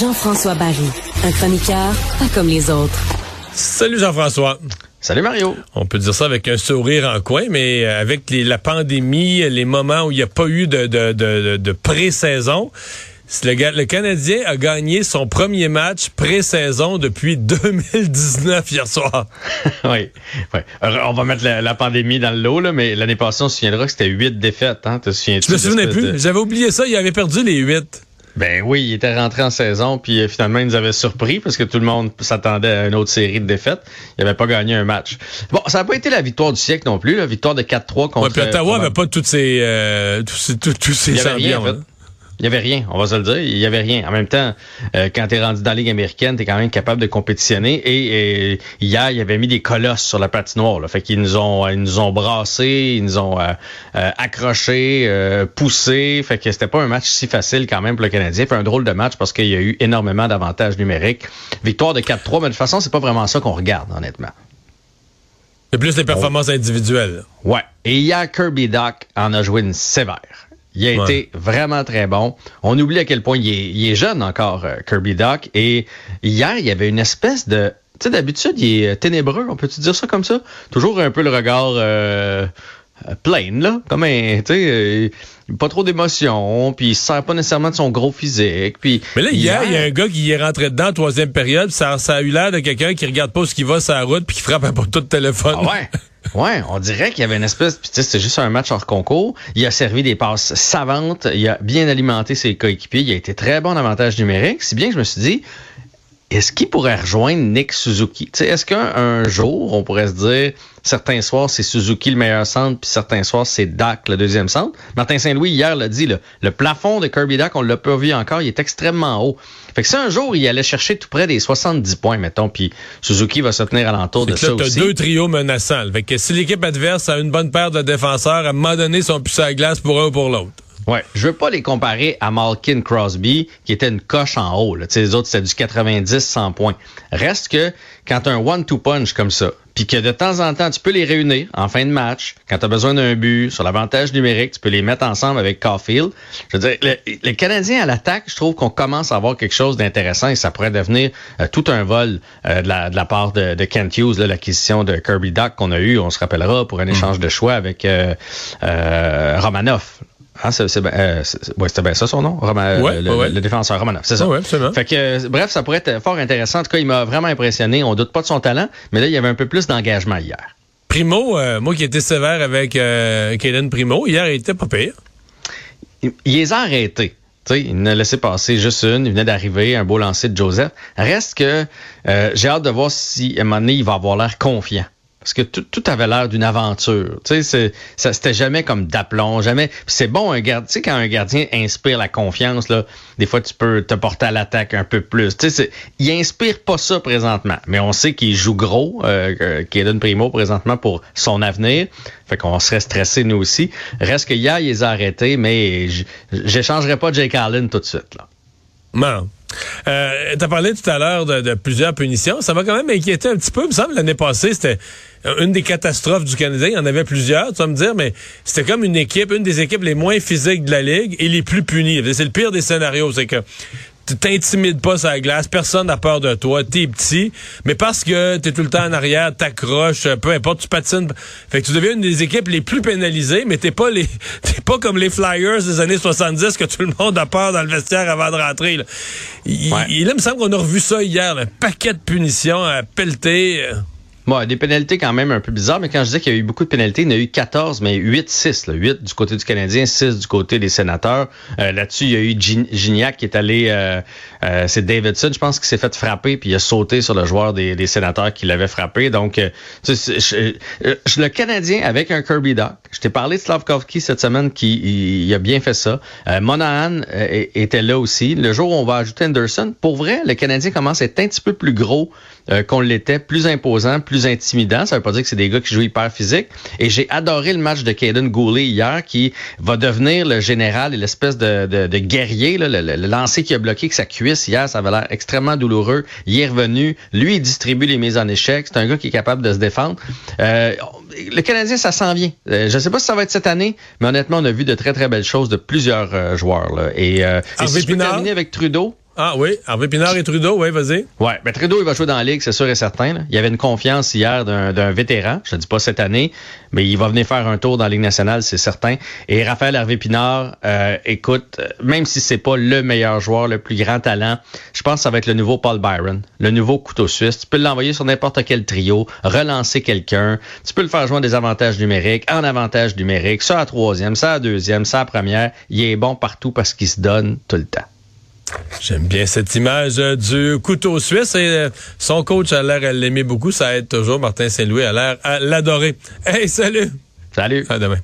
Jean-François Barry, un chroniqueur pas comme les autres. Salut Jean-François. Salut Mario. On peut dire ça avec un sourire en coin, mais avec la pandémie, les moments où il n'y a pas eu de, de, de, de pré-saison, le, le, Canadien a gagné son premier match pré-saison depuis 2019 hier soir. oui, oui. On va mettre la, pandémie dans le lot, là, mais l'année passée, on se souviendra que c'était huit défaites. Hein? Te souviens Je me souvenais plus. J'avais oublié ça. Il avait perdu les huit. Ben oui, il était rentré en saison, puis euh, finalement, il nous avait surpris parce que tout le monde s'attendait à une autre série de défaites. Il n'avait pas gagné un match. Bon, ça n'a pas été la victoire du siècle non plus, la victoire de 4-3 contre... Ouais, puis Ottawa n'avait pas toutes euh, tous ces, tous, ces champions. Il y avait rien, on va se le dire. Il y avait rien. En même temps, euh, quand tu es rendu dans la Ligue américaine, tu es quand même capable de compétitionner. Et, hier, il avait mis des colosses sur la patinoire. Là. Fait qu'ils nous ont ils nous ont brassés, ils nous ont euh, euh, accrochés, poussés. Fait que c'était pas un match si facile quand même pour le Canadien. Fait un drôle de match parce qu'il y a eu énormément d'avantages numériques. Victoire de 4-3, mais de toute façon, c'est pas vraiment ça qu'on regarde, honnêtement. C'est plus les performances individuelles. Ouais. Et hier, Kirby Doc en a joué une sévère. Il a été vraiment très bon. On oublie à quel point il est, jeune encore, euh, Kirby Doc. Et hier, il y avait une espèce de... Tu sais, d'habitude, il est ténébreux, on peut-tu dire ça comme ça? Toujours un peu le regard euh, plein, là. Comme un, tu sais, euh, pas trop d'émotion, puis il se sert pas nécessairement de son gros physique. Puis Mais là, hier, il y a un gars qui est rentré dedans troisième période, ça, ça a eu l'air de quelqu'un qui regarde pas ce qui va sur la route puis qui frappe un poteau de téléphone. Ah ouais. Ouais, on dirait qu'il y avait une espèce, puis c'était juste un match hors concours. Il a servi des passes savantes, il a bien alimenté ses coéquipiers, il a été très bon en avantage numérique, si bien que je me suis dit, est-ce qu'il pourrait rejoindre Nick Suzuki? Est-ce qu'un jour, on pourrait se dire, certains soirs, c'est Suzuki le meilleur centre, puis certains soirs, c'est Dak le deuxième centre? Martin Saint-Louis, hier, l'a dit, le plafond de Kirby Dak, on l'a pas vu encore, il est extrêmement haut. Fait que si un jour, il allait chercher tout près des 70 points, mettons, puis Suzuki va se tenir alentour de ça aussi. deux trios menaçants. Fait que si l'équipe adverse a une bonne paire de défenseurs, à un moment donné, son puissant à glace pour un ou pour l'autre. Ouais, je veux pas les comparer à Malkin Crosby, qui était une coche en haut. Là. Les autres, c'était du 90-100 points. Reste que quand tu as un one-two punch comme ça, puis que de temps en temps, tu peux les réunir en fin de match, quand tu as besoin d'un but, sur l'avantage numérique, tu peux les mettre ensemble avec Caulfield. Je veux dire, les Canadiens à l'attaque, je trouve qu'on commence à avoir quelque chose d'intéressant et ça pourrait devenir euh, tout un vol euh, de, la, de, la, part de, de Kent Hughes, l'acquisition de Kirby Duck qu'on a eu, on se rappellera, pour un mm. échange de choix avec euh, Romanoff. Ah, c'est euh, ouais, c'était bien ça son nom, le, défenseur Romanov, c'est ça? Fait que, euh, bref, ça pourrait être fort intéressant. En tout cas, il m'a vraiment impressionné. On doute pas de son talent, mais là, il y avait un peu plus d'engagement hier. Primo, euh, moi qui étais sévère avec euh, Primo, hier, il était pas pire. Il, les a arrêtés. il ne laissé passer juste une. Il venait d'arriver, un beau lancer de Joseph. Reste que j'ai hâte de voir si à un moment donné, il va avoir l'air confiant. Parce que tout, avait l'air d'une aventure. Tu sais, ça c'était jamais comme d'aplomb, jamais. C'est bon un gardien. Tu sais, quand un gardien inspire la confiance, là, des fois tu peux te porter à l'attaque un peu plus. Tu sais, il inspire pas ça présentement, mais on sait qu'il joue gros, euh, Kaden Primo présentement pour son avenir. Fait qu'on serait stressé nous aussi. Reste que hier, il les a arrêtés, mais j'échangerai pas Jake Allen tout de suite là. Non. Euh, tu parlé tout à l'heure de, plusieurs punitions. Ça m'a quand même inquiété un petit peu. Il me semble l'année passée, c'était une des catastrophes du Canadien. Il y en avait plusieurs, tu vas me dire, mais c'était comme une équipe, une des équipes les moins physiques de la Ligue et les plus punies. C'est le pire des scénarios. C'est que t'intimides pas sur la glace, personne n'a peur de toi, t'es petit, mais parce que t'es tout le temps en arrière, t'accroches, peu importe, tu patines. Fait que tu deviens une des équipes les plus pénalisées, mais t'es pas les t'es pas comme les Flyers des années 70 que tout le monde a peur dans le vestiaire avant de rentrer. Là. Il, il, me semble qu'on a revu ça hier, un paquet de punitions à pelleter. Euh. Bon, des pénalités quand même un peu bizarres, mais quand je disais qu'il y a eu beaucoup de pénalités, il y en a eu 14, mais 8-6. 8 du côté du Canadien, 6 du côté des sénateurs. Euh, là-dessus, il y a eu Gignac qui est allé, euh, euh, c'est Davidson, je pense, qui s'est fait frapper, puis il a sauté sur le joueur des, sénateurs qui l'avait frappé. Donc, je, le Canadien avec un Kirby Doc. Je t'ai parlé de Slavkovski cette semaine qui il, a bien fait ça. Monahan était là aussi. Le jour où on va ajouter Anderson, pour vrai, le Canadien commence à être un petit peu plus gros euh, qu'on l'était, plus imposant, plus intimidant. Ça veut pas dire que c'est des gars qui jouent hyper physique. Et j'ai adoré le match de Caden Goulet hier, qui va devenir le général et l'espèce de, de, de, guerrier, là, le, le, lancer qui a bloqué avec sa cuisse hier, ça avait l'air extrêmement douloureux. Il est revenu, lui, il distribue les mises en échec. C'est un gars qui est capable de se défendre. Euh, le Canadien, ça s'en vient. Euh, je ne sais pas si ça va être cette année, mais honnêtement, on a vu de très, très belles choses de plusieurs euh, joueurs. Là. Et, euh, et si je peux terminer avec Trudeau, ah oui, Harvey Pinard et Trudeau, oui, vas-y. Ouais, ben Trudeau, il va jouer dans la Ligue, c'est sûr et certain. Il y avait une confiance hier d'un vétéran, je ne dis pas cette année, mais il va venir faire un tour dans la Ligue nationale, c'est certain. Et Raphaël Harvey Pinard, euh, écoute, même si c'est pas le meilleur joueur, le plus grand talent, je pense que ça va être le nouveau Paul Byron, le nouveau couteau suisse. Tu peux l'envoyer sur n'importe quel trio, relancer quelqu'un, tu peux le faire jouer des avantages numériques, en avantage numérique, ça à troisième, ça à deuxième, ça à première. Il est bon partout parce qu'il se donne tout le temps. J'aime bien cette image euh, du couteau suisse et euh, son coach a l'air à l'aimer beaucoup. Ça aide toujours. Martin Saint-Louis a l'air à l'adorer. Hey, salut! Salut! À demain.